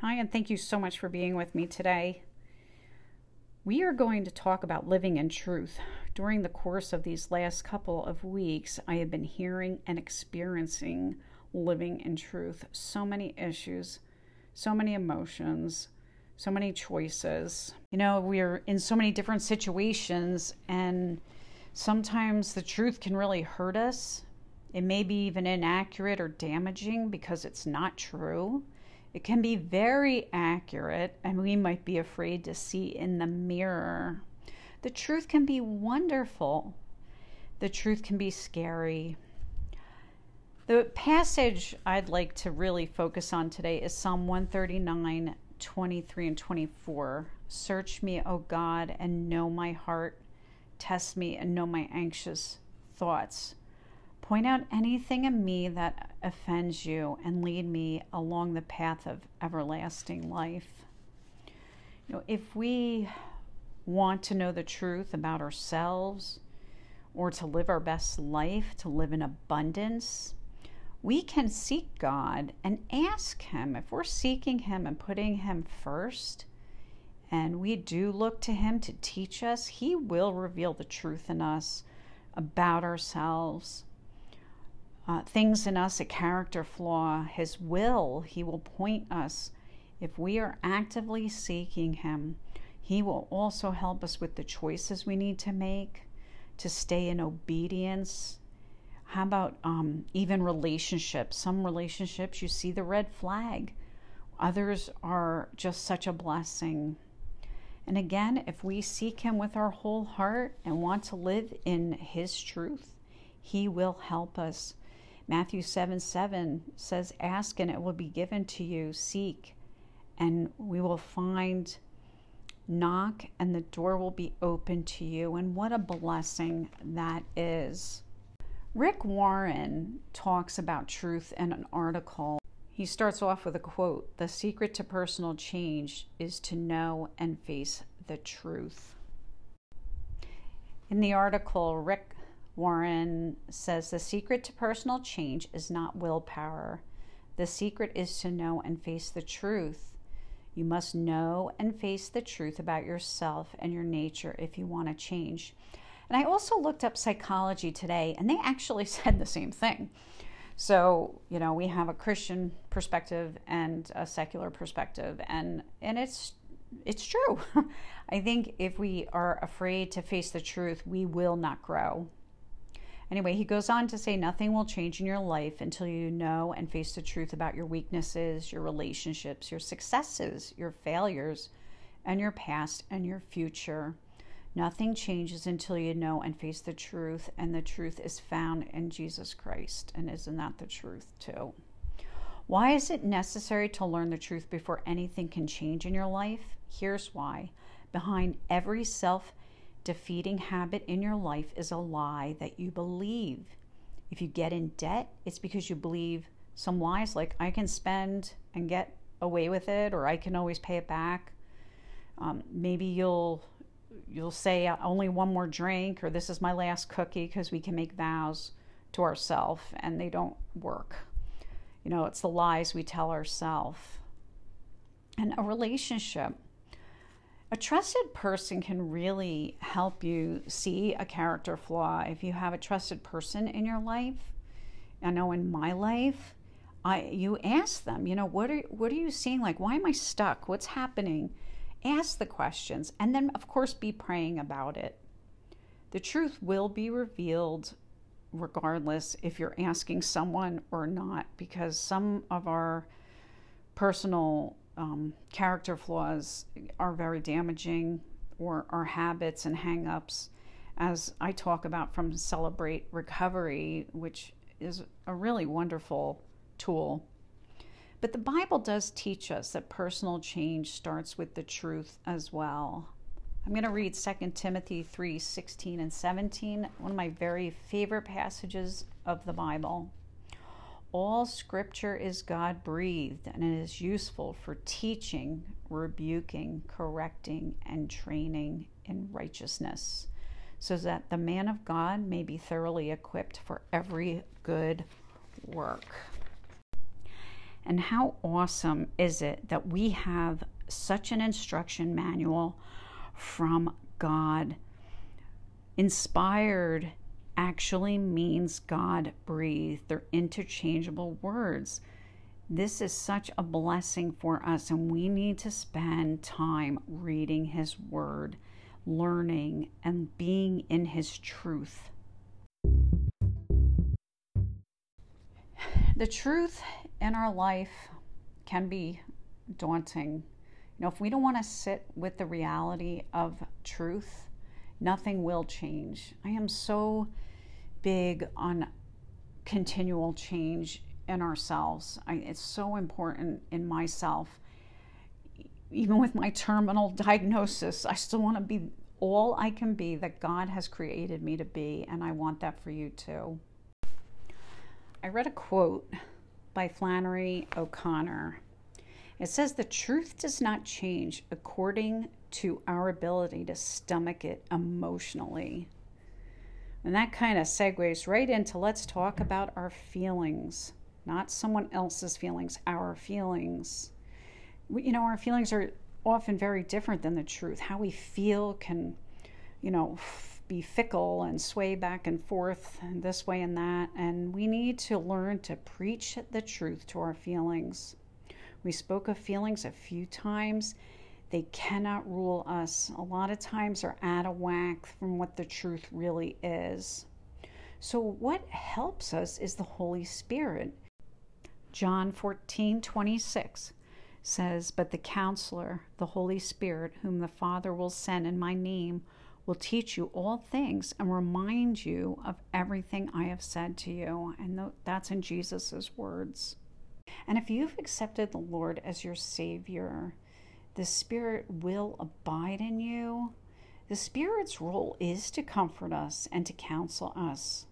Hi, and thank you so much for being with me today. We are going to talk about living in truth. During the course of these last couple of weeks, I have been hearing and experiencing living in truth. So many issues, so many emotions, so many choices. You know, we're in so many different situations, and sometimes the truth can really hurt us. It may be even inaccurate or damaging because it's not true. It can be very accurate, and we might be afraid to see in the mirror. The truth can be wonderful, the truth can be scary. The passage I'd like to really focus on today is Psalm 139 23 and 24. Search me, O God, and know my heart. Test me and know my anxious thoughts. Point out anything in me that offends you and lead me along the path of everlasting life. You know, if we want to know the truth about ourselves or to live our best life, to live in abundance, we can seek God and ask Him. If we're seeking Him and putting Him first, and we do look to Him to teach us, He will reveal the truth in us about ourselves. Uh, things in us, a character flaw, His will, He will point us. If we are actively seeking Him, He will also help us with the choices we need to make to stay in obedience how about um, even relationships? Some relationships you see the red flag, others are just such a blessing. And again, if we seek Him with our whole heart and want to live in His truth, He will help us. Matthew 7 7 says, Ask and it will be given to you, seek and we will find, knock and the door will be open to you. And what a blessing that is. Rick Warren talks about truth in an article. He starts off with a quote The secret to personal change is to know and face the truth. In the article, Rick Warren says the secret to personal change is not willpower. The secret is to know and face the truth. You must know and face the truth about yourself and your nature if you want to change. And I also looked up psychology today, and they actually said the same thing. So, you know, we have a Christian perspective and a secular perspective, and and it's it's true. I think if we are afraid to face the truth, we will not grow. Anyway, he goes on to say nothing will change in your life until you know and face the truth about your weaknesses, your relationships, your successes, your failures, and your past and your future. Nothing changes until you know and face the truth, and the truth is found in Jesus Christ. And isn't that the truth, too? Why is it necessary to learn the truth before anything can change in your life? Here's why. Behind every self defeating habit in your life is a lie that you believe. If you get in debt, it's because you believe some lies like I can spend and get away with it, or I can always pay it back. Um, maybe you'll you'll say uh, only one more drink or this is my last cookie because we can make vows to ourselves and they don't work. You know, it's the lies we tell ourselves. And a relationship, a trusted person can really help you see a character flaw. If you have a trusted person in your life, I know in my life, I you ask them, you know, what are what are you seeing? Like, why am I stuck? What's happening? Ask the questions and then, of course, be praying about it. The truth will be revealed regardless if you're asking someone or not, because some of our personal um, character flaws are very damaging, or our habits and hangups, as I talk about from Celebrate Recovery, which is a really wonderful tool but the Bible does teach us that personal change starts with the truth as well. I'm going to read 2 Timothy 3 16 and 17, one of my very favorite passages of the Bible. All scripture is God breathed and it is useful for teaching, rebuking, correcting, and training in righteousness, so that the man of God may be thoroughly equipped for every good work. And how awesome is it that we have such an instruction manual from God? Inspired actually means God breathed. They're interchangeable words. This is such a blessing for us, and we need to spend time reading His Word, learning, and being in His truth. The truth in our life can be daunting. You know, if we don't want to sit with the reality of truth, nothing will change. I am so big on continual change in ourselves. I, it's so important in myself. Even with my terminal diagnosis, I still want to be all I can be that God has created me to be, and I want that for you too. I read a quote by Flannery O'Connor. It says, The truth does not change according to our ability to stomach it emotionally. And that kind of segues right into let's talk about our feelings not someone else's feelings, our feelings. We, you know, our feelings are often very different than the truth. How we feel can, you know, f- be fickle and sway back and forth and this way and that. And we need to learn to preach the truth to our feelings. We spoke of feelings a few times. They cannot rule us. A lot of times are out of whack from what the truth really is. So, what helps us is the Holy Spirit. John 14, 26 says, But the counselor, the Holy Spirit, whom the Father will send in my name, will teach you all things and remind you of everything I have said to you. And that's in Jesus' words. And if you've accepted the Lord as your Savior, the Spirit will abide in you. The Spirit's role is to comfort us and to counsel us.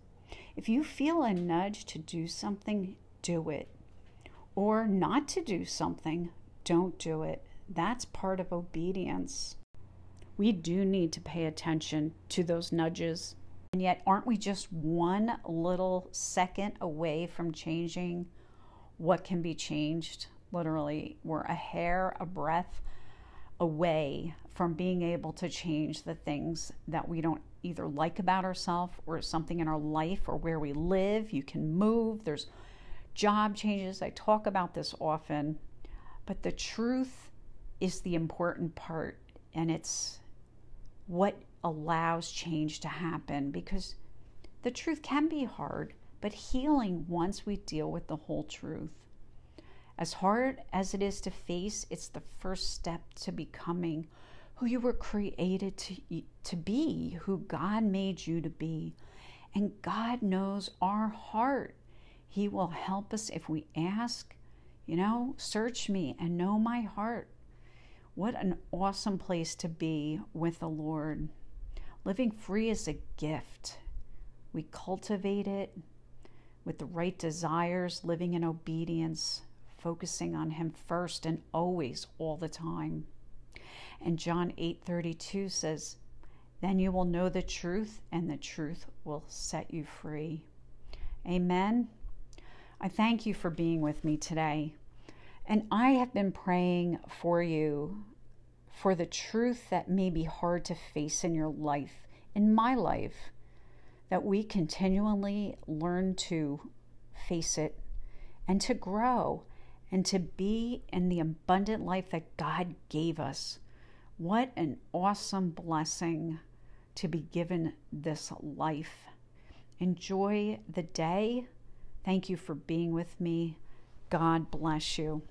If you feel a nudge to do something, do it or not to do something, don't do it. That's part of obedience. We do need to pay attention to those nudges. And yet, aren't we just one little second away from changing what can be changed? Literally, we're a hair, a breath away from being able to change the things that we don't either like about ourselves or something in our life or where we live. You can move. There's job changes. I talk about this often, but the truth is the important part, and it's what allows change to happen because the truth can be hard, but healing once we deal with the whole truth. As hard as it is to face, it's the first step to becoming who you were created to, to be, who God made you to be. And God knows our heart. He will help us if we ask. You know, search me and know my heart. What an awesome place to be with the Lord. Living free is a gift. We cultivate it with the right desires, living in obedience, focusing on Him first and always, all the time. And John 8:32 says, "Then you will know the truth, and the truth will set you free." Amen. I thank you for being with me today. And I have been praying for you for the truth that may be hard to face in your life, in my life, that we continually learn to face it and to grow and to be in the abundant life that God gave us. What an awesome blessing to be given this life. Enjoy the day Thank you for being with me. God bless you.